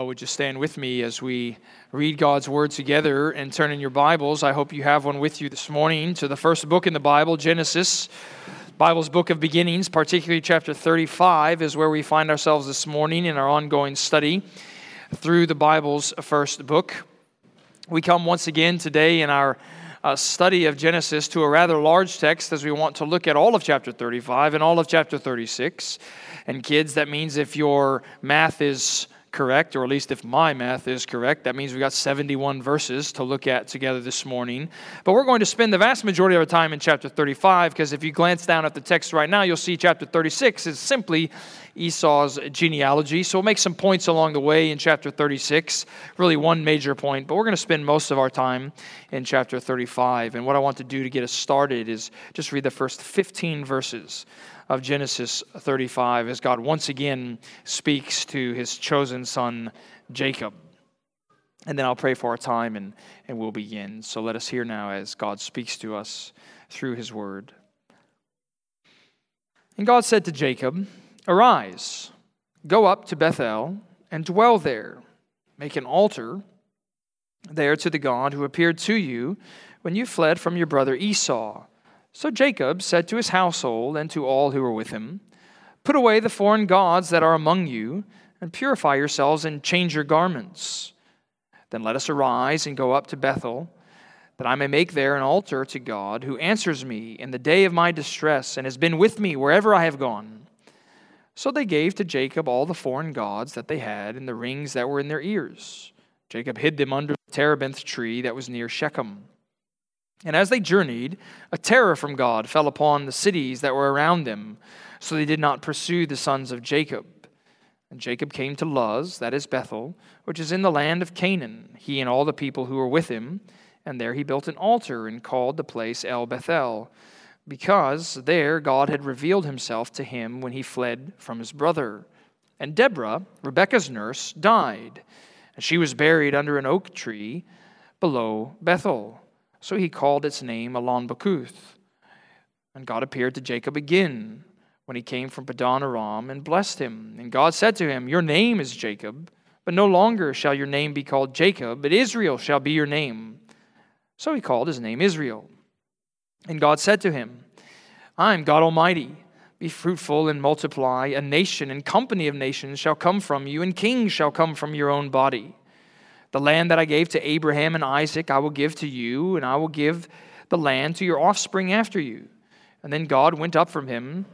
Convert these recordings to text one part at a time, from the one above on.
Would you stand with me as we read God's Word together and turn in your Bibles? I hope you have one with you this morning to the first book in the Bible, Genesis. Bible's book of beginnings, particularly chapter 35, is where we find ourselves this morning in our ongoing study through the Bible's first book. We come once again today in our uh, study of Genesis to a rather large text as we want to look at all of chapter 35 and all of chapter 36. And kids, that means if your math is correct, or at least if my math is correct, that means we've got 71 verses to look at together this morning. But we're going to spend the vast majority of our time in chapter 35 because if you glance down at the text right now, you'll see chapter 36 is simply Esau's genealogy. So we'll make some points along the way in chapter 36, really one major point, but we're going to spend most of our time in chapter 35. And what I want to do to get us started is just read the first 15 verses of Genesis 35 as God once again speaks to his chosen son, Jacob. And then I'll pray for our time and, and we'll begin. So let us hear now as God speaks to us through his word. And God said to Jacob, Arise, go up to Bethel and dwell there. Make an altar there to the God who appeared to you when you fled from your brother Esau. So Jacob said to his household and to all who were with him, Put away the foreign gods that are among you, and purify yourselves and change your garments. Then let us arise and go up to Bethel, that I may make there an altar to God, who answers me in the day of my distress, and has been with me wherever I have gone. So they gave to Jacob all the foreign gods that they had, and the rings that were in their ears. Jacob hid them under the terebinth tree that was near Shechem. And as they journeyed, a terror from God fell upon the cities that were around them, so they did not pursue the sons of Jacob. And Jacob came to Luz, that is Bethel, which is in the land of Canaan, he and all the people who were with him. And there he built an altar and called the place El Bethel, because there God had revealed himself to him when he fled from his brother. And Deborah, Rebekah's nurse, died, and she was buried under an oak tree below Bethel. So he called its name Allon Bacuth. And God appeared to Jacob again when he came from Padan Aram and blessed him. And God said to him, Your name is Jacob, but no longer shall your name be called Jacob, but Israel shall be your name. So he called his name Israel. And God said to him, I am God Almighty. Be fruitful and multiply. A nation and company of nations shall come from you, and kings shall come from your own body. The land that I gave to Abraham and Isaac, I will give to you, and I will give the land to your offspring after you. And then God went up from him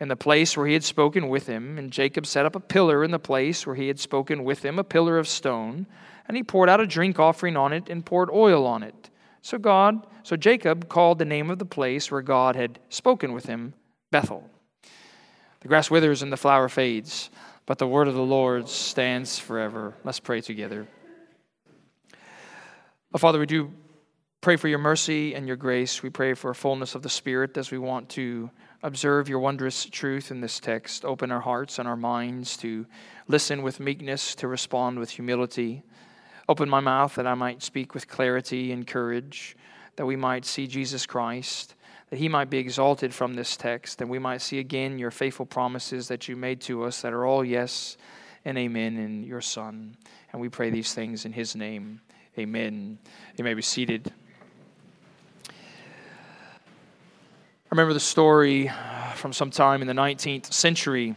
in the place where he had spoken with him, and Jacob set up a pillar in the place where he had spoken with him, a pillar of stone, and he poured out a drink offering on it and poured oil on it. So God, so Jacob called the name of the place where God had spoken with him Bethel. The grass withers and the flower fades, but the word of the Lord stands forever. Let's pray together. Father, we do pray for your mercy and your grace. We pray for a fullness of the Spirit as we want to observe your wondrous truth in this text. Open our hearts and our minds to listen with meekness, to respond with humility. Open my mouth that I might speak with clarity and courage, that we might see Jesus Christ, that he might be exalted from this text, and we might see again your faithful promises that you made to us that are all yes and amen in your Son. And we pray these things in his name. Amen. You may be seated. I remember the story from some time in the 19th century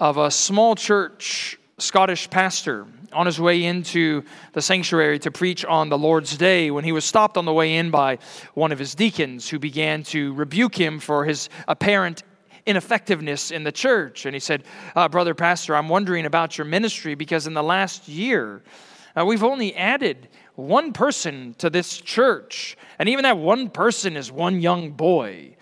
of a small church Scottish pastor on his way into the sanctuary to preach on the Lord's Day when he was stopped on the way in by one of his deacons who began to rebuke him for his apparent ineffectiveness in the church. And he said, uh, Brother Pastor, I'm wondering about your ministry because in the last year, uh, we've only added one person to this church, and even that one person is one young boy.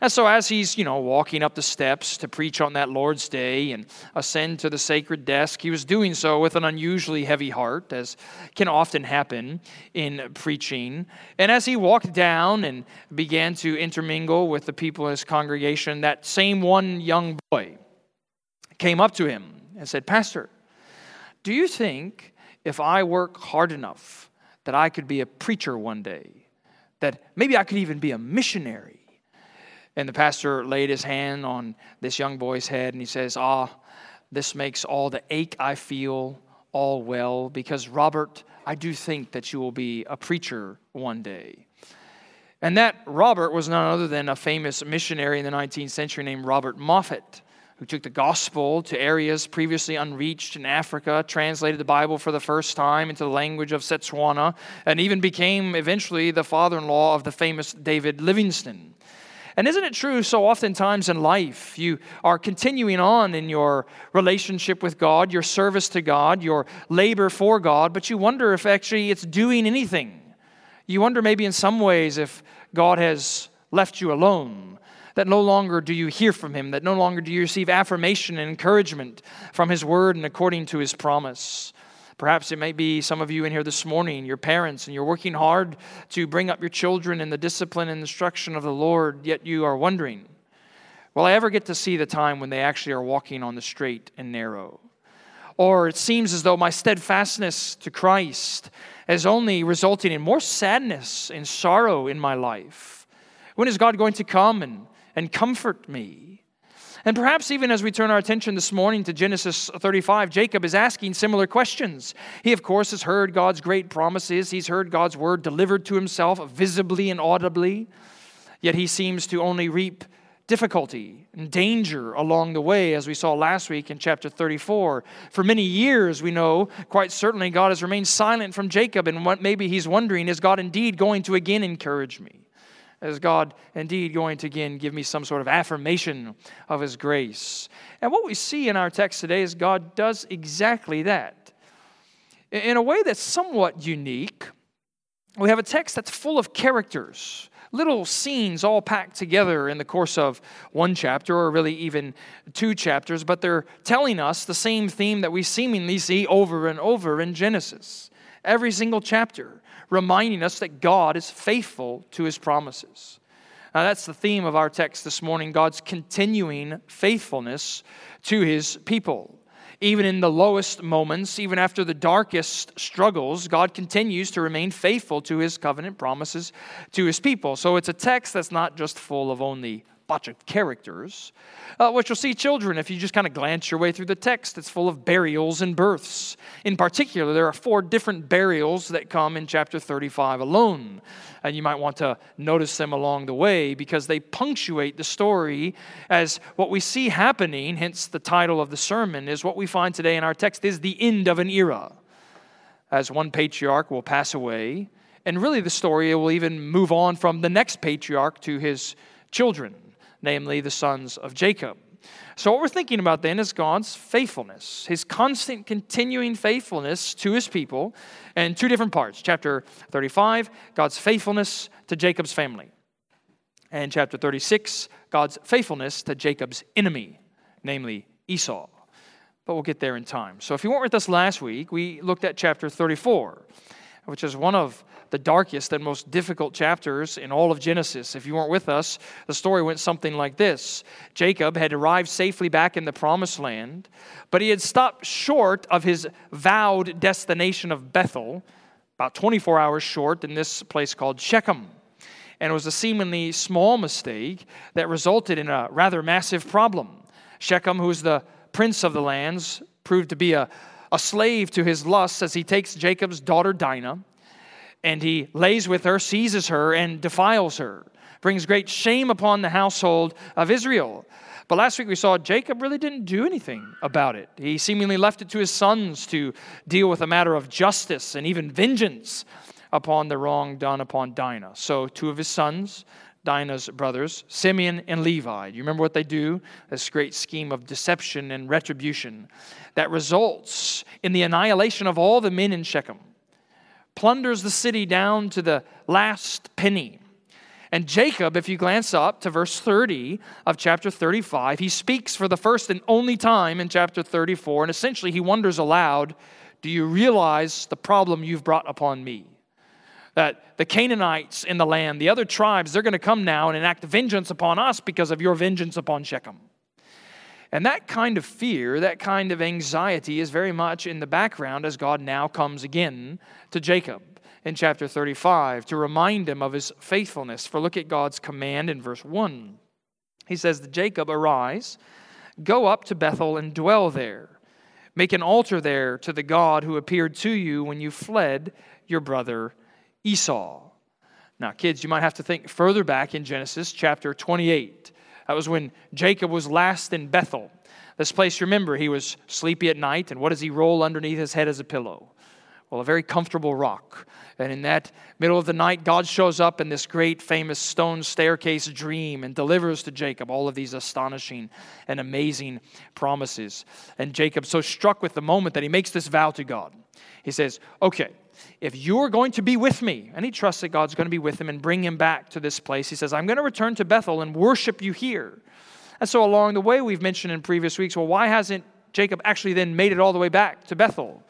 And so, as he's, you know, walking up the steps to preach on that Lord's Day and ascend to the sacred desk, he was doing so with an unusually heavy heart, as can often happen in preaching. And as he walked down and began to intermingle with the people in his congregation, that same one young boy came up to him and said, Pastor, do you think if I work hard enough that I could be a preacher one day, that maybe I could even be a missionary. And the pastor laid his hand on this young boy's head and he says, Ah, this makes all the ache I feel all well because, Robert, I do think that you will be a preacher one day. And that Robert was none other than a famous missionary in the 19th century named Robert Moffat, who took the gospel to areas previously unreached in Africa, translated the Bible for the first time into the language of Setswana, and even became eventually the father in law of the famous David Livingstone. And isn't it true so oftentimes in life you are continuing on in your relationship with God, your service to God, your labor for God, but you wonder if actually it's doing anything? You wonder maybe in some ways if God has left you alone, that no longer do you hear from Him, that no longer do you receive affirmation and encouragement from His word and according to His promise. Perhaps it may be some of you in here this morning, your parents, and you're working hard to bring up your children in the discipline and instruction of the Lord, yet you are wondering, will I ever get to see the time when they actually are walking on the straight and narrow? Or it seems as though my steadfastness to Christ is only resulting in more sadness and sorrow in my life. When is God going to come and, and comfort me? And perhaps even as we turn our attention this morning to Genesis 35, Jacob is asking similar questions. He, of course, has heard God's great promises, he's heard God's word delivered to himself visibly and audibly, yet he seems to only reap difficulty and danger along the way, as we saw last week in chapter 34. For many years, we know quite certainly God has remained silent from Jacob, and what maybe he's wondering is God indeed going to again encourage me? Is God indeed going to again give me some sort of affirmation of His grace? And what we see in our text today is God does exactly that. In a way that's somewhat unique, we have a text that's full of characters, little scenes all packed together in the course of one chapter, or really even two chapters, but they're telling us the same theme that we seemingly see over and over in Genesis. Every single chapter reminding us that God is faithful to his promises. Now, that's the theme of our text this morning God's continuing faithfulness to his people. Even in the lowest moments, even after the darkest struggles, God continues to remain faithful to his covenant promises to his people. So it's a text that's not just full of only bunch of characters, uh, which you'll see children if you just kind of glance your way through the text. It's full of burials and births. In particular, there are four different burials that come in chapter 35 alone. And you might want to notice them along the way because they punctuate the story as what we see happening, hence the title of the sermon, is what we find today in our text is the end of an era. As one patriarch will pass away, and really the story will even move on from the next patriarch to his children namely the sons of Jacob. So, what we're thinking about then is God's faithfulness, his constant, continuing faithfulness to his people, in two different parts. Chapter 35, God's faithfulness to Jacob's family. And chapter 36, God's faithfulness to Jacob's enemy, namely Esau. But we'll get there in time. So, if you weren't with us last week, we looked at chapter 34, which is one of the darkest and most difficult chapters in all of Genesis. If you weren't with us, the story went something like this Jacob had arrived safely back in the promised land, but he had stopped short of his vowed destination of Bethel, about 24 hours short in this place called Shechem. And it was a seemingly small mistake that resulted in a rather massive problem. Shechem, who was the prince of the lands, proved to be a, a slave to his lusts as he takes Jacob's daughter Dinah and he lays with her, seizes her, and defiles her. Brings great shame upon the household of Israel. But last week we saw Jacob really didn't do anything about it. He seemingly left it to his sons to deal with a matter of justice and even vengeance upon the wrong done upon Dinah. So, two of his sons, Dinah's brothers, Simeon and Levi. You remember what they do? This great scheme of deception and retribution that results in the annihilation of all the men in Shechem plunders the city down to the last penny. And Jacob, if you glance up to verse 30 of chapter 35, he speaks for the first and only time in chapter 34, and essentially he wonders aloud Do you realize the problem you've brought upon me? That the Canaanites in the land, the other tribes, they're going to come now and enact vengeance upon us because of your vengeance upon Shechem. And that kind of fear, that kind of anxiety is very much in the background as God now comes again to Jacob in chapter 35 to remind him of his faithfulness. For look at God's command in verse 1. He says to Jacob, Arise, go up to Bethel and dwell there. Make an altar there to the God who appeared to you when you fled your brother Esau. Now, kids, you might have to think further back in Genesis chapter 28. That was when Jacob was last in Bethel. This place, remember, he was sleepy at night, and what does he roll underneath his head as a pillow? Well, a very comfortable rock. And in that middle of the night, God shows up in this great famous stone staircase dream and delivers to Jacob all of these astonishing and amazing promises. And Jacob's so struck with the moment that he makes this vow to God. He says, Okay, if you're going to be with me, and he trusts that God's going to be with him and bring him back to this place, he says, I'm going to return to Bethel and worship you here. And so along the way, we've mentioned in previous weeks, well, why hasn't Jacob actually then made it all the way back to Bethel?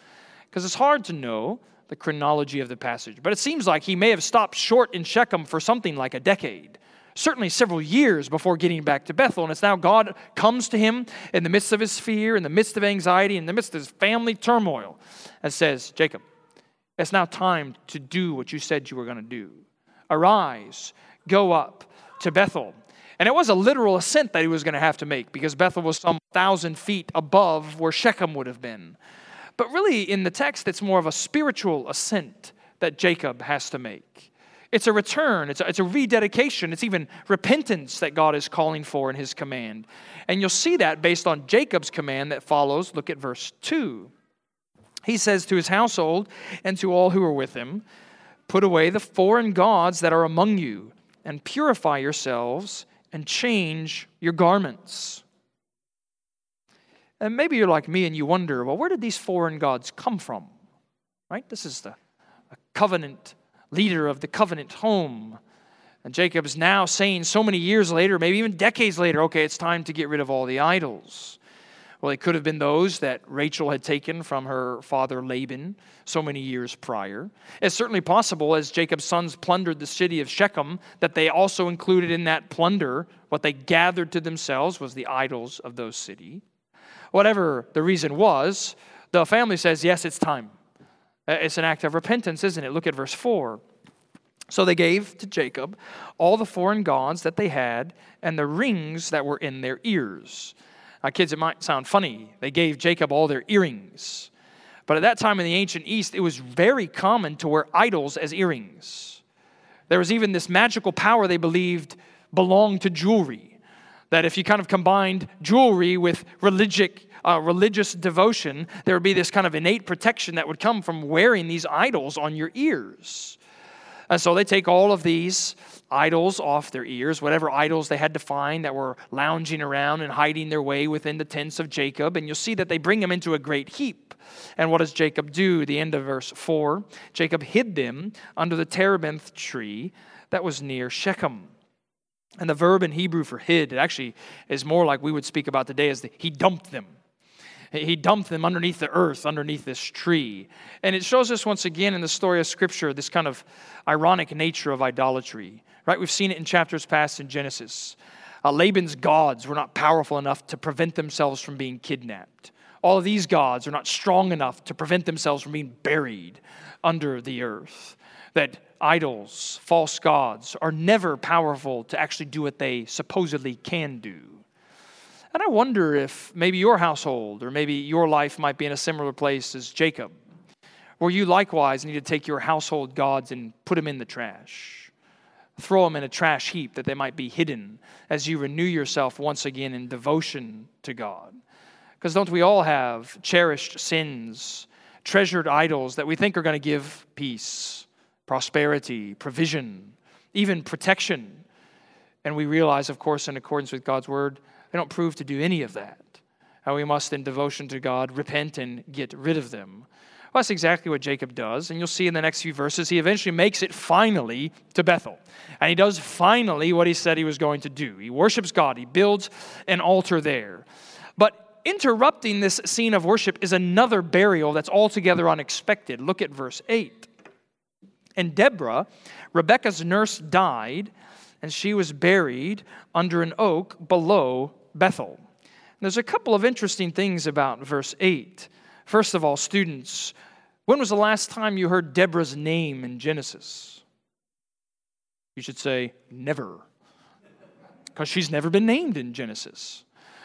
Because it's hard to know the chronology of the passage. But it seems like he may have stopped short in Shechem for something like a decade, certainly several years before getting back to Bethel. And it's now God comes to him in the midst of his fear, in the midst of anxiety, in the midst of his family turmoil, and says, Jacob, it's now time to do what you said you were going to do. Arise, go up to Bethel. And it was a literal ascent that he was going to have to make because Bethel was some thousand feet above where Shechem would have been. But really, in the text, it's more of a spiritual ascent that Jacob has to make. It's a return, it's a, it's a rededication, it's even repentance that God is calling for in his command. And you'll see that based on Jacob's command that follows. Look at verse 2. He says to his household and to all who are with him, Put away the foreign gods that are among you, and purify yourselves, and change your garments. And maybe you're like me and you wonder, well, where did these foreign gods come from? Right? This is the covenant leader of the covenant home. And Jacob's now saying so many years later, maybe even decades later, okay, it's time to get rid of all the idols. Well, it could have been those that Rachel had taken from her father Laban so many years prior. It's certainly possible, as Jacob's sons plundered the city of Shechem, that they also included in that plunder what they gathered to themselves was the idols of those city. Whatever the reason was, the family says, Yes, it's time. Uh, it's an act of repentance, isn't it? Look at verse 4. So they gave to Jacob all the foreign gods that they had and the rings that were in their ears. Now, kids, it might sound funny. They gave Jacob all their earrings. But at that time in the ancient East, it was very common to wear idols as earrings. There was even this magical power they believed belonged to jewelry that if you kind of combined jewelry with religic, uh, religious devotion, there would be this kind of innate protection that would come from wearing these idols on your ears. And so they take all of these idols off their ears, whatever idols they had to find that were lounging around and hiding their way within the tents of Jacob, and you'll see that they bring them into a great heap. And what does Jacob do? The end of verse 4 Jacob hid them under the terebinth tree that was near Shechem. And the verb in Hebrew for hid, it actually is more like we would speak about today as he dumped them. He dumped them underneath the earth, underneath this tree. And it shows us once again in the story of Scripture this kind of ironic nature of idolatry. Right? We've seen it in chapters past in Genesis. Uh, Laban's gods were not powerful enough to prevent themselves from being kidnapped. All of these gods are not strong enough to prevent themselves from being buried under the earth. That idols, false gods, are never powerful to actually do what they supposedly can do. And I wonder if maybe your household or maybe your life might be in a similar place as Jacob, where you likewise need to take your household gods and put them in the trash. Throw them in a trash heap that they might be hidden as you renew yourself once again in devotion to God. Because don't we all have cherished sins, treasured idols that we think are going to give peace? prosperity, provision, even protection. And we realize, of course, in accordance with God's word, they don't prove to do any of that. And we must, in devotion to God, repent and get rid of them. Well, that's exactly what Jacob does. And you'll see in the next few verses, he eventually makes it finally to Bethel. And he does finally what he said he was going to do. He worships God, he builds an altar there. But interrupting this scene of worship is another burial that's altogether unexpected. Look at verse 8. And Deborah, Rebekah's nurse, died, and she was buried under an oak below Bethel. There's a couple of interesting things about verse 8. First of all, students, when was the last time you heard Deborah's name in Genesis? You should say, never, because she's never been named in Genesis.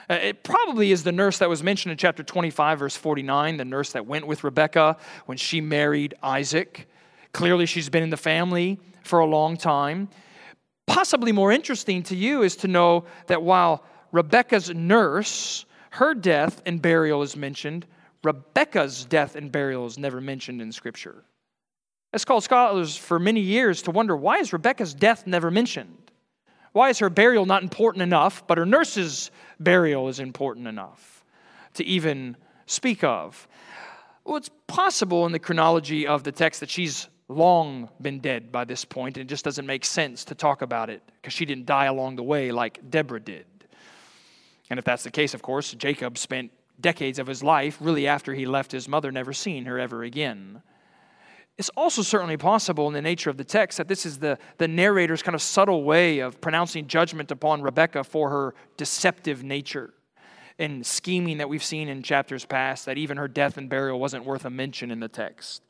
Uh, it probably is the nurse that was mentioned in chapter 25, verse 49, the nurse that went with Rebekah when she married Isaac. Clearly, she's been in the family for a long time. Possibly more interesting to you is to know that while Rebekah's nurse, her death and burial is mentioned, Rebekah's death and burial is never mentioned in Scripture. It's called scholars for many years to wonder why is Rebekah's death never mentioned? Why is her burial not important enough, but her nurse's burial is important enough to even speak of? Well, it's possible in the chronology of the text that she's long been dead by this point, and it just doesn't make sense to talk about it because she didn't die along the way like Deborah did. And if that's the case, of course, Jacob spent decades of his life, really after he left his mother, never seeing her ever again. It's also certainly possible in the nature of the text that this is the, the narrator's kind of subtle way of pronouncing judgment upon Rebekah for her deceptive nature and scheming that we've seen in chapters past, that even her death and burial wasn't worth a mention in the text.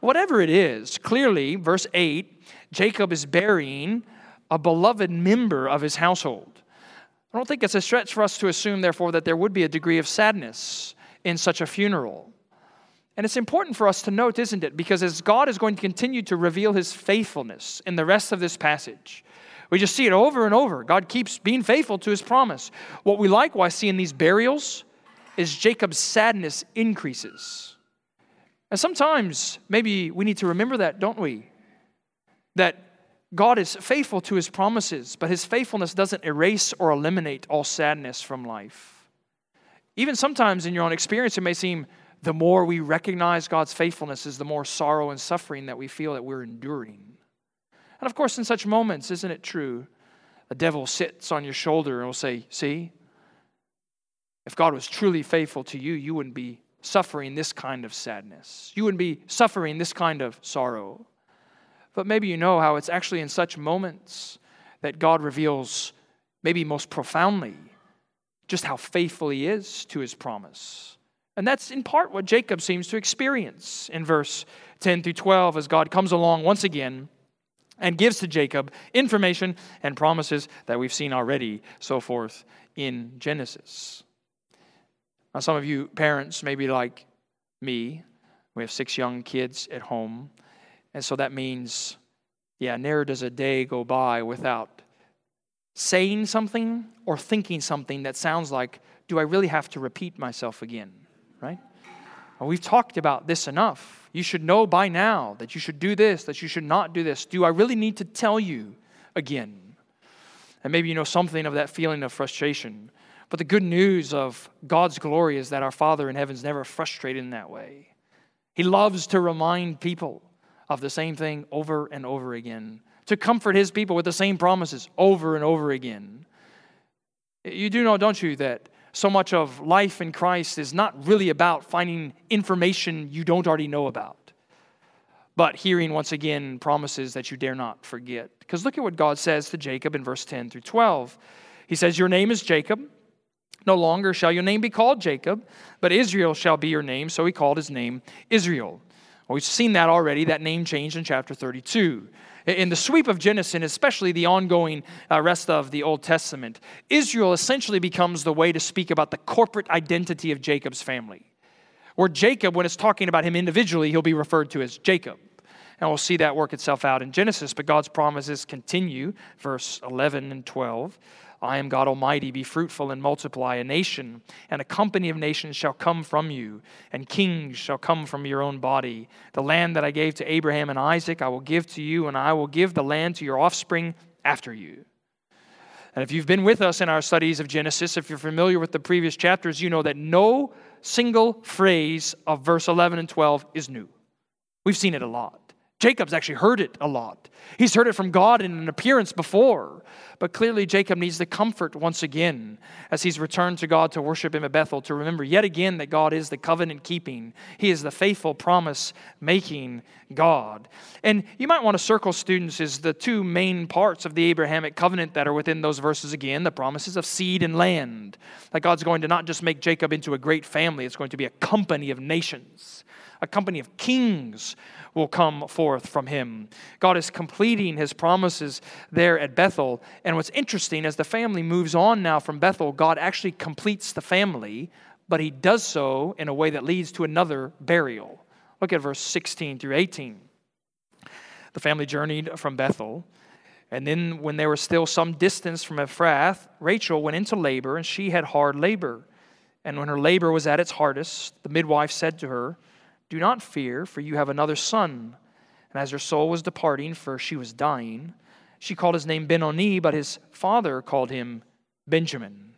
Whatever it is, clearly, verse 8, Jacob is burying a beloved member of his household. I don't think it's a stretch for us to assume, therefore, that there would be a degree of sadness in such a funeral. And it's important for us to note, isn't it? Because as God is going to continue to reveal his faithfulness in the rest of this passage, we just see it over and over. God keeps being faithful to his promise. What we likewise see in these burials is Jacob's sadness increases. And sometimes maybe we need to remember that, don't we? That God is faithful to his promises, but his faithfulness doesn't erase or eliminate all sadness from life. Even sometimes in your own experience, it may seem the more we recognize God's faithfulness is the more sorrow and suffering that we feel that we're enduring. And of course, in such moments, isn't it true? The devil sits on your shoulder and will say, See, if God was truly faithful to you, you wouldn't be suffering this kind of sadness. You wouldn't be suffering this kind of sorrow. But maybe you know how it's actually in such moments that God reveals, maybe most profoundly, just how faithful He is to His promise. And that's in part what Jacob seems to experience in verse 10 through 12 as God comes along once again and gives to Jacob information and promises that we've seen already, so forth in Genesis. Now, some of you parents may be like me. We have six young kids at home. And so that means, yeah, never does a day go by without saying something or thinking something that sounds like, do I really have to repeat myself again? Right? We've talked about this enough. You should know by now that you should do this, that you should not do this. Do I really need to tell you again? And maybe you know something of that feeling of frustration. But the good news of God's glory is that our Father in heaven is never frustrated in that way. He loves to remind people of the same thing over and over again, to comfort His people with the same promises over and over again. You do know, don't you, that so much of life in Christ is not really about finding information you don't already know about, but hearing once again promises that you dare not forget. Because look at what God says to Jacob in verse 10 through 12. He says, Your name is Jacob. No longer shall your name be called Jacob, but Israel shall be your name. So he called his name Israel. Well, we've seen that already. That name changed in chapter 32. In the sweep of Genesis, and especially the ongoing uh, rest of the Old Testament, Israel essentially becomes the way to speak about the corporate identity of Jacob's family. Where Jacob, when it's talking about him individually, he'll be referred to as Jacob. And we'll see that work itself out in Genesis. But God's promises continue, verse 11 and 12. I am God Almighty, be fruitful and multiply. A nation and a company of nations shall come from you, and kings shall come from your own body. The land that I gave to Abraham and Isaac, I will give to you, and I will give the land to your offspring after you. And if you've been with us in our studies of Genesis, if you're familiar with the previous chapters, you know that no single phrase of verse 11 and 12 is new. We've seen it a lot. Jacob's actually heard it a lot. He's heard it from God in an appearance before. But clearly, Jacob needs the comfort once again as he's returned to God to worship him at Bethel, to remember yet again that God is the covenant keeping, He is the faithful promise making God. And you might want to circle, students, is the two main parts of the Abrahamic covenant that are within those verses again the promises of seed and land. That God's going to not just make Jacob into a great family, it's going to be a company of nations A company of kings will come forth from him. God is completing his promises there at Bethel. And what's interesting, as the family moves on now from Bethel, God actually completes the family, but he does so in a way that leads to another burial. Look at verse 16 through 18. The family journeyed from Bethel. And then, when they were still some distance from Ephrath, Rachel went into labor, and she had hard labor. And when her labor was at its hardest, the midwife said to her, Do not fear, for you have another son. And as her soul was departing, for she was dying, she called his name Benoni, but his father called him Benjamin.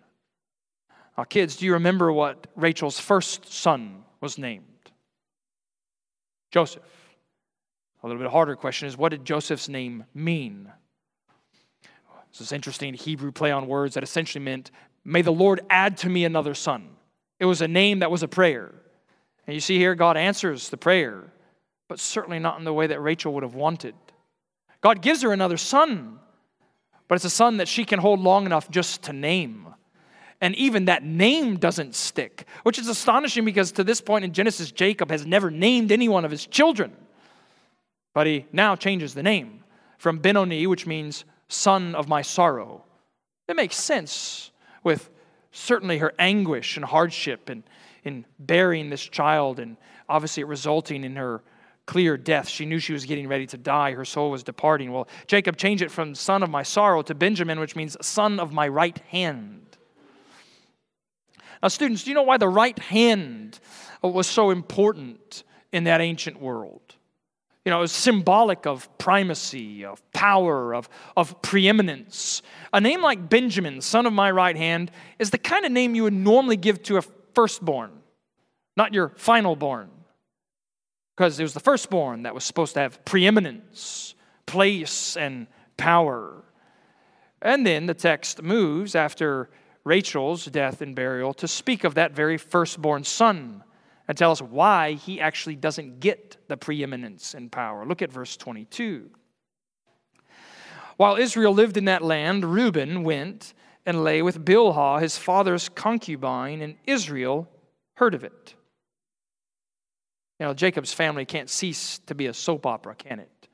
Now, kids, do you remember what Rachel's first son was named? Joseph. A little bit harder question is what did Joseph's name mean? It's this interesting Hebrew play on words that essentially meant, May the Lord add to me another son. It was a name that was a prayer. And you see here, God answers the prayer, but certainly not in the way that Rachel would have wanted. God gives her another son, but it's a son that she can hold long enough just to name. And even that name doesn't stick, which is astonishing because to this point in Genesis, Jacob has never named any one of his children. But he now changes the name from Benoni, which means son of my sorrow. It makes sense with certainly her anguish and hardship in, in bearing this child and obviously resulting in her clear death. She knew she was getting ready to die. Her soul was departing. Well, Jacob changed it from son of my sorrow to Benjamin, which means son of my right hand. Now, students, do you know why the right hand was so important in that ancient world? You know, it was symbolic of primacy, of power, of, of preeminence. A name like Benjamin, son of my right hand, is the kind of name you would normally give to a firstborn, not your final born. Because it was the firstborn that was supposed to have preeminence, place, and power. And then the text moves after Rachel's death and burial to speak of that very firstborn son and tell us why he actually doesn't get the preeminence and power. Look at verse 22. While Israel lived in that land, Reuben went and lay with Bilhah, his father's concubine, and Israel heard of it. You know, Jacob's family can't cease to be a soap opera, can it?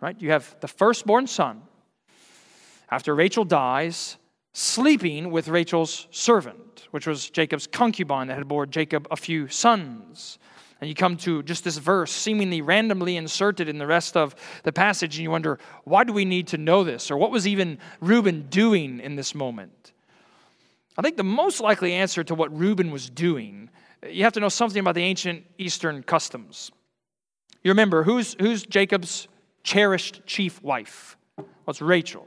Right? You have the firstborn son. After Rachel dies, sleeping with Rachel's servant, which was Jacob's concubine that had bore Jacob a few sons. And you come to just this verse, seemingly randomly inserted in the rest of the passage, and you wonder, why do we need to know this? Or what was even Reuben doing in this moment? I think the most likely answer to what Reuben was doing, you have to know something about the ancient Eastern customs. You remember, who's, who's Jacob's cherished chief wife? Well, it's Rachel.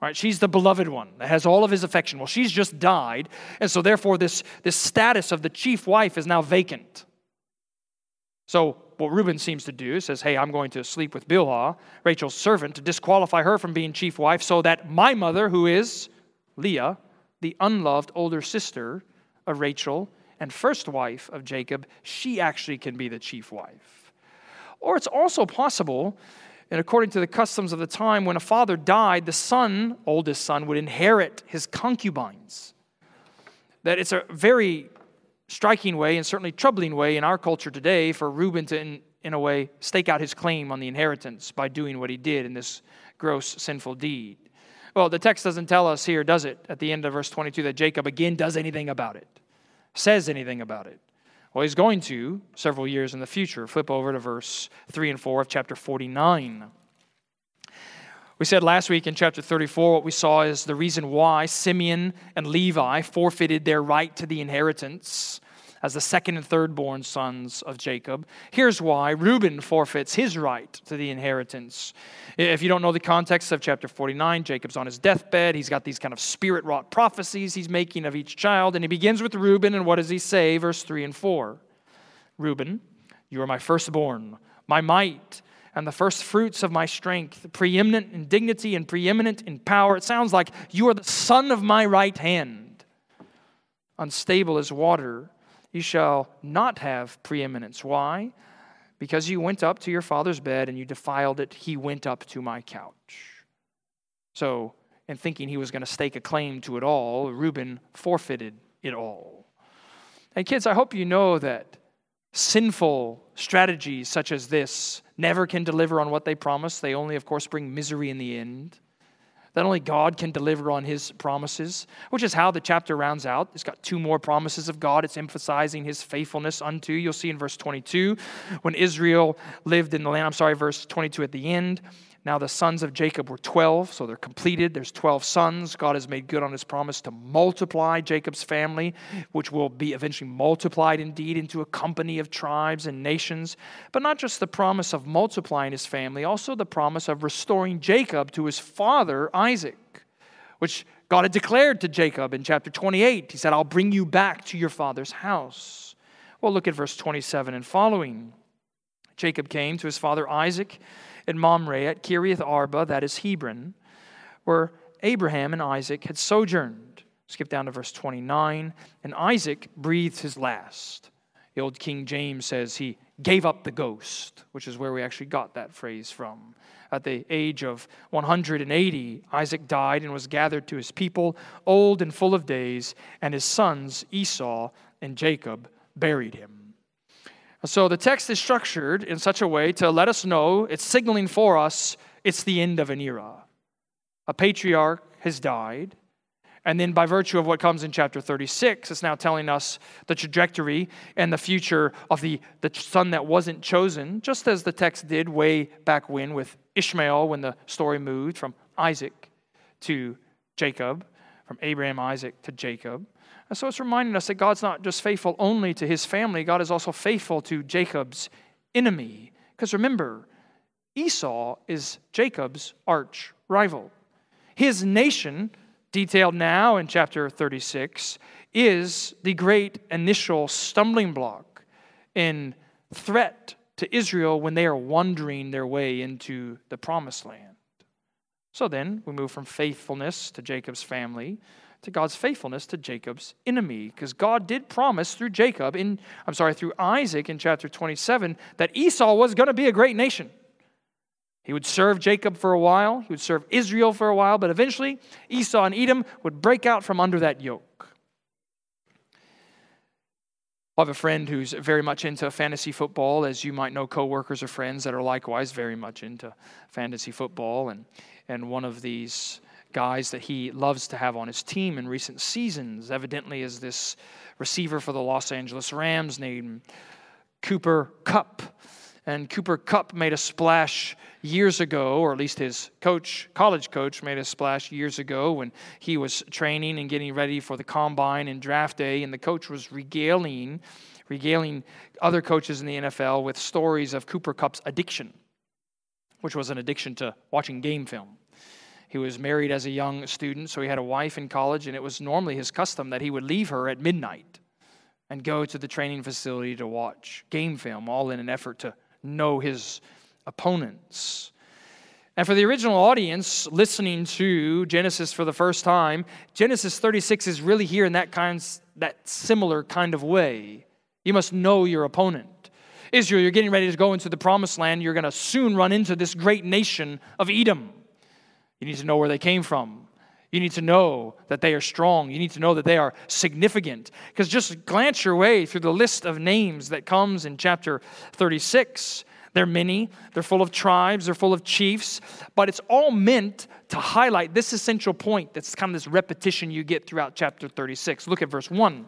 Right, she's the beloved one that has all of his affection. Well, she's just died, and so therefore this, this status of the chief wife is now vacant. So what Reuben seems to do says, Hey, I'm going to sleep with Bilhah, Rachel's servant, to disqualify her from being chief wife, so that my mother, who is Leah, the unloved older sister of Rachel and first wife of Jacob, she actually can be the chief wife. Or it's also possible and according to the customs of the time, when a father died, the son, oldest son, would inherit his concubines. That it's a very striking way and certainly troubling way in our culture today for Reuben to, in, in a way, stake out his claim on the inheritance by doing what he did in this gross sinful deed. Well, the text doesn't tell us here, does it, at the end of verse 22, that Jacob again does anything about it, says anything about it. Well, he's going to several years in the future. Flip over to verse 3 and 4 of chapter 49. We said last week in chapter 34, what we saw is the reason why Simeon and Levi forfeited their right to the inheritance as the second and third born sons of Jacob. Here's why Reuben forfeits his right to the inheritance. If you don't know the context of chapter 49, Jacob's on his deathbed. He's got these kind of spirit wrought prophecies he's making of each child. And he begins with Reuben, and what does he say? Verse 3 and 4 Reuben, you are my firstborn, my might and the first fruits of my strength, preeminent in dignity and preeminent in power. It sounds like you are the son of my right hand, unstable as water you shall not have preeminence. Why? Because you went up to your father's bed and you defiled it, he went up to my couch. So, in thinking he was going to stake a claim to it all, Reuben forfeited it all. And kids, I hope you know that sinful strategies such as this never can deliver on what they promise. They only, of course, bring misery in the end. That only God can deliver on his promises, which is how the chapter rounds out. It's got two more promises of God. It's emphasizing his faithfulness unto. You'll see in verse 22 when Israel lived in the land. I'm sorry, verse 22 at the end. Now the sons of Jacob were 12, so they're completed. There's 12 sons. God has made good on his promise to multiply Jacob's family, which will be eventually multiplied indeed into a company of tribes and nations. But not just the promise of multiplying his family, also the promise of restoring Jacob to his father, Isaac, which God had declared to Jacob in chapter 28. He said, I'll bring you back to your father's house. Well, look at verse 27 and following. Jacob came to his father Isaac in Mamre at Kiriath Arba, that is Hebron, where Abraham and Isaac had sojourned. Skip down to verse 29. And Isaac breathed his last. The old King James says he gave up the ghost, which is where we actually got that phrase from. At the age of 180, Isaac died and was gathered to his people, old and full of days, and his sons, Esau and Jacob, buried him. So the text is structured in such a way to let us know, it's signaling for us it's the end of an era. A patriarch has died. And then, by virtue of what comes in chapter 36, it's now telling us the trajectory and the future of the, the son that wasn't chosen, just as the text did way back when with Ishmael, when the story moved from Isaac to Jacob, from Abraham, Isaac to Jacob. And so it's reminding us that God's not just faithful only to his family, God is also faithful to Jacob's enemy. Because remember, Esau is Jacob's arch rival. His nation, detailed now in chapter 36, is the great initial stumbling block in threat to Israel when they are wandering their way into the promised land. So then we move from faithfulness to Jacob's family to God's faithfulness to Jacob's enemy. Because God did promise through Jacob, in, I'm sorry, through Isaac in chapter 27, that Esau was going to be a great nation. He would serve Jacob for a while, he would serve Israel for a while, but eventually Esau and Edom would break out from under that yoke. I have a friend who's very much into fantasy football, as you might know, coworkers or friends that are likewise very much into fantasy football. And, and one of these guys that he loves to have on his team in recent seasons. Evidently, is this receiver for the Los Angeles Rams named Cooper Kupp. And Cooper Kupp made a splash years ago, or at least his coach, college coach, made a splash years ago when he was training and getting ready for the combine and draft day. And the coach was regaling, regaling other coaches in the NFL with stories of Cooper Kupp's addiction, which was an addiction to watching game film. He was married as a young student, so he had a wife in college, and it was normally his custom that he would leave her at midnight and go to the training facility to watch game film, all in an effort to know his opponents. And for the original audience listening to Genesis for the first time, Genesis 36 is really here in that kind that similar kind of way. You must know your opponent. Israel, you're getting ready to go into the promised land. You're going to soon run into this great nation of Edom. You need to know where they came from. You need to know that they are strong. You need to know that they are significant. Because just glance your way through the list of names that comes in chapter 36. They're many, they're full of tribes, they're full of chiefs, but it's all meant to highlight this essential point that's kind of this repetition you get throughout chapter 36. Look at verse 1.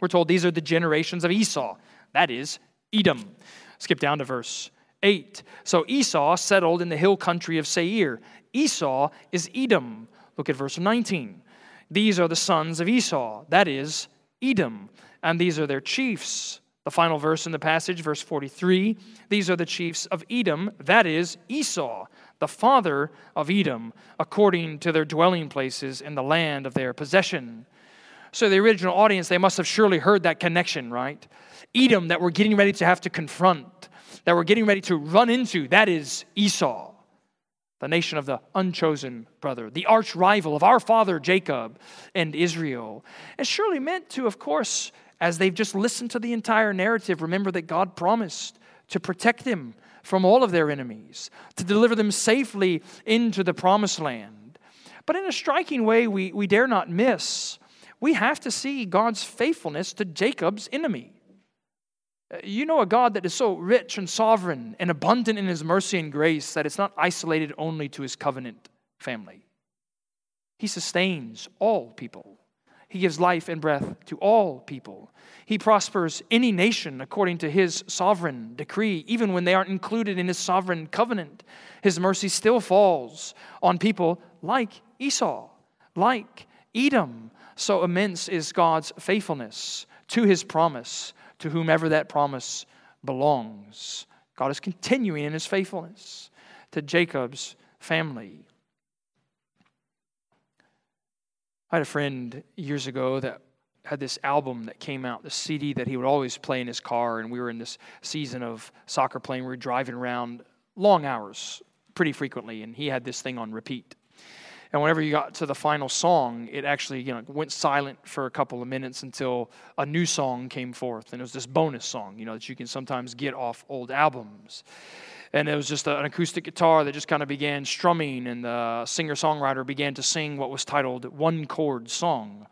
We're told these are the generations of Esau, that is, Edom. Skip down to verse 8. So Esau settled in the hill country of Seir. Esau is Edom. Look at verse 19. These are the sons of Esau, that is, Edom, and these are their chiefs. The final verse in the passage, verse 43 these are the chiefs of Edom, that is, Esau, the father of Edom, according to their dwelling places in the land of their possession. So, the original audience, they must have surely heard that connection, right? Edom that we're getting ready to have to confront, that we're getting ready to run into, that is Esau the nation of the unchosen brother, the arch rival of our father Jacob and Israel. And surely meant to, of course, as they've just listened to the entire narrative, remember that God promised to protect them from all of their enemies, to deliver them safely into the promised land. But in a striking way, we, we dare not miss, we have to see God's faithfulness to Jacob's enemy. Uh, you know a God that is so rich and sovereign and abundant in his mercy and grace that it's not isolated only to his covenant family. He sustains all people. He gives life and breath to all people. He prospers any nation according to his sovereign decree, even when they aren't included in his sovereign covenant. His mercy still falls on people like Esau, like Edom. So immense is God's faithfulness to his promise, to whomever that promise belongs. God is continuing in his faithfulness to Jacob's family. I had a friend years ago that had this album that came out, the CD that he would always play in his car, and we were in this season of soccer playing. We were driving around long hours pretty frequently, and he had this thing on repeat. And whenever you got to the final song, it actually you know went silent for a couple of minutes until a new song came forth, and it was this bonus song, you know, that you can sometimes get off old albums. And it was just an acoustic guitar that just kind of began strumming, and the singer songwriter began to sing what was titled One Chord Song.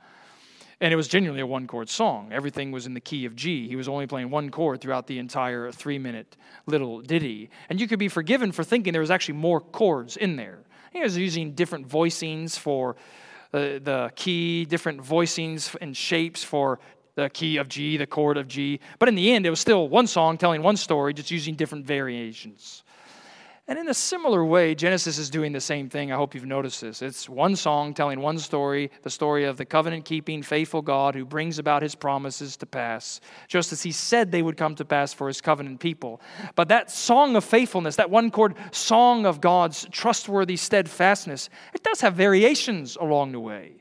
And it was genuinely a one chord song. Everything was in the key of G. He was only playing one chord throughout the entire three minute little ditty. And you could be forgiven for thinking there was actually more chords in there. He was using different voicings for the, the key, different voicings and shapes for the key of G, the chord of G. But in the end, it was still one song telling one story, just using different variations. And in a similar way, Genesis is doing the same thing. I hope you've noticed this. It's one song telling one story, the story of the covenant keeping, faithful God who brings about his promises to pass, just as he said they would come to pass for his covenant people. But that song of faithfulness, that one chord song of God's trustworthy steadfastness, it does have variations along the way.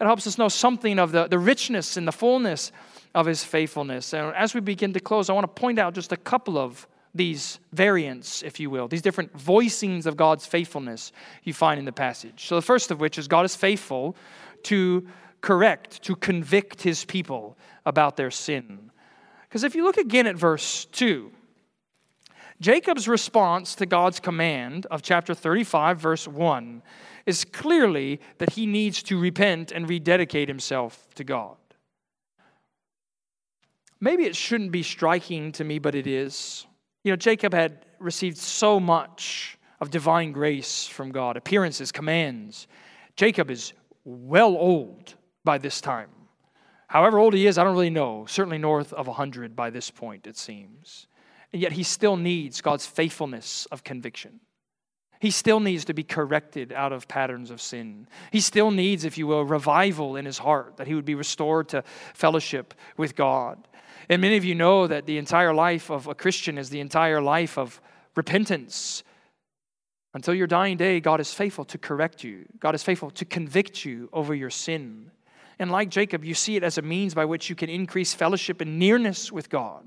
It helps us know something of the, the richness and the fullness of his faithfulness. And as we begin to close, I want to point out just a couple of these variants, if you will, these different voicings of God's faithfulness you find in the passage. So, the first of which is God is faithful to correct, to convict his people about their sin. Because if you look again at verse 2, Jacob's response to God's command of chapter 35, verse 1, is clearly that he needs to repent and rededicate himself to God. Maybe it shouldn't be striking to me, but it is. You know, Jacob had received so much of divine grace from God, appearances, commands. Jacob is well old by this time. However old he is, I don't really know. Certainly north of 100 by this point, it seems. And yet he still needs God's faithfulness of conviction. He still needs to be corrected out of patterns of sin. He still needs, if you will, revival in his heart, that he would be restored to fellowship with God. And many of you know that the entire life of a Christian is the entire life of repentance. Until your dying day, God is faithful to correct you, God is faithful to convict you over your sin. And like Jacob, you see it as a means by which you can increase fellowship and nearness with God,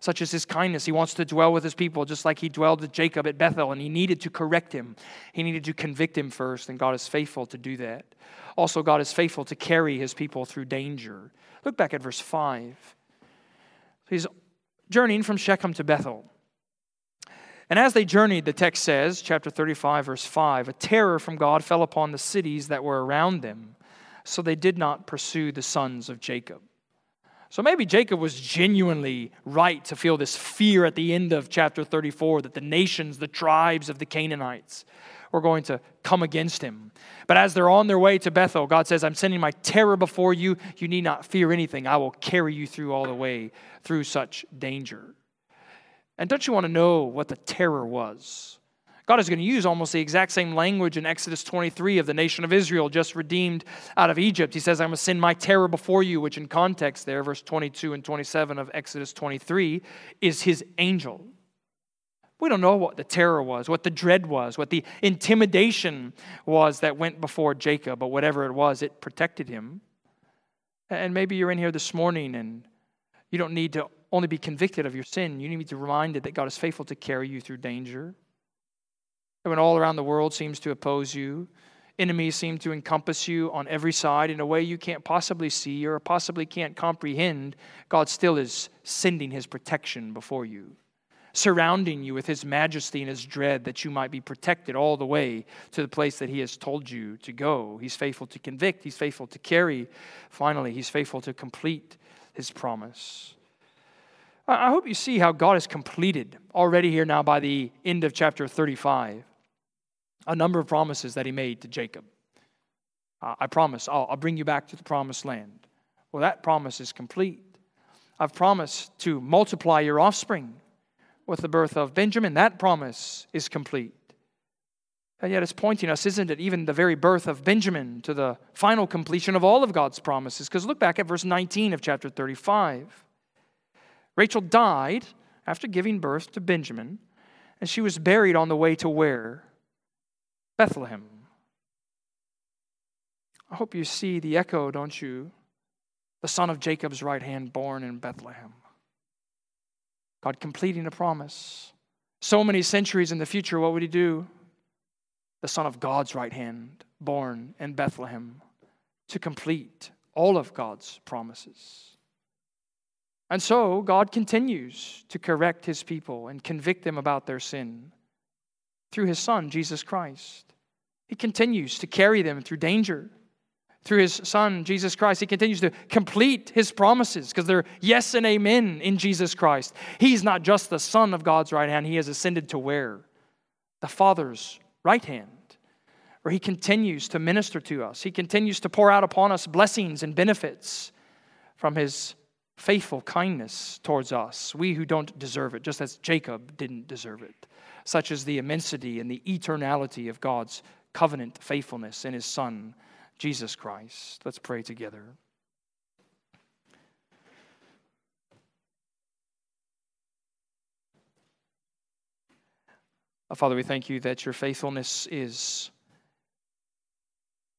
such as his kindness. He wants to dwell with his people, just like he dwelled with Jacob at Bethel, and he needed to correct him. He needed to convict him first, and God is faithful to do that. Also, God is faithful to carry his people through danger. Look back at verse 5. So he's journeying from Shechem to Bethel. And as they journeyed, the text says, chapter 35, verse 5, a terror from God fell upon the cities that were around them, so they did not pursue the sons of Jacob. So maybe Jacob was genuinely right to feel this fear at the end of chapter 34 that the nations, the tribes of the Canaanites, were going to come against him. But as they're on their way to Bethel, God says, I'm sending my terror before you. You need not fear anything. I will carry you through all the way through such danger. And don't you want to know what the terror was? God is going to use almost the exact same language in Exodus 23 of the nation of Israel just redeemed out of Egypt. He says, I'm going to send my terror before you, which in context there, verse 22 and 27 of Exodus 23, is his angel. We don't know what the terror was, what the dread was, what the intimidation was that went before Jacob, but whatever it was, it protected him. And maybe you're in here this morning and you don't need to only be convicted of your sin, you need to be reminded that God is faithful to carry you through danger. And when all around the world seems to oppose you, enemies seem to encompass you on every side in a way you can't possibly see or possibly can't comprehend, God still is sending his protection before you surrounding you with his majesty and his dread that you might be protected all the way to the place that he has told you to go. He's faithful to convict, he's faithful to carry. Finally, he's faithful to complete his promise. I hope you see how God has completed already here now by the end of chapter 35 a number of promises that he made to Jacob. Uh, I promise, I'll, I'll bring you back to the promised land. Well, that promise is complete. I've promised to multiply your offspring with the birth of Benjamin. That promise is complete. And yet it's pointing us, isn't it, even the very birth of Benjamin to the final completion of all of God's promises? Because look back at verse 19 of chapter 35. Rachel died after giving birth to Benjamin, and she was buried on the way to where? Bethlehem. I hope you see the echo, don't you? The son of Jacob's right hand born in Bethlehem. God completing a promise. So many centuries in the future, what would he do? The son of God's right hand born in Bethlehem to complete all of God's promises. And so God continues to correct his people and convict them about their sin through his son, Jesus Christ. He continues to carry them through danger. Through his son, Jesus Christ, he continues to complete his promises because they're yes and amen in Jesus Christ. He's not just the son of God's right hand, he has ascended to where? The Father's right hand, where he continues to minister to us. He continues to pour out upon us blessings and benefits from his faithful kindness towards us, we who don't deserve it, just as Jacob didn't deserve it, such as the immensity and the eternality of God's covenant faithfulness in his Son, Jesus Christ. Let's pray together. Oh, Father, we thank you that your faithfulness is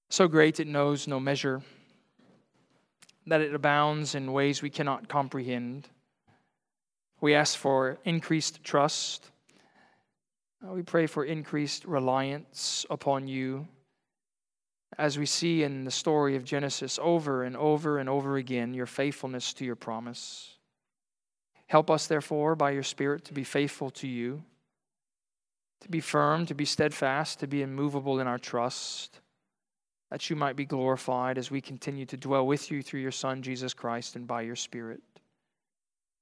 so great it knows no measure, that it abounds in ways we cannot comprehend. We ask for increased trust uh, we pray for increased reliance upon you as we see in the story of Genesis over and over and over again your faithfulness to your promise. Help us, therefore, by your Spirit to be faithful to you, to be firm, to be steadfast, to be immovable in our trust, that you might be glorified as we continue to dwell with you through your Son, Jesus Christ, and by your Spirit.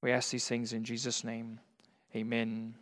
We ask these things in Jesus' name. Amen.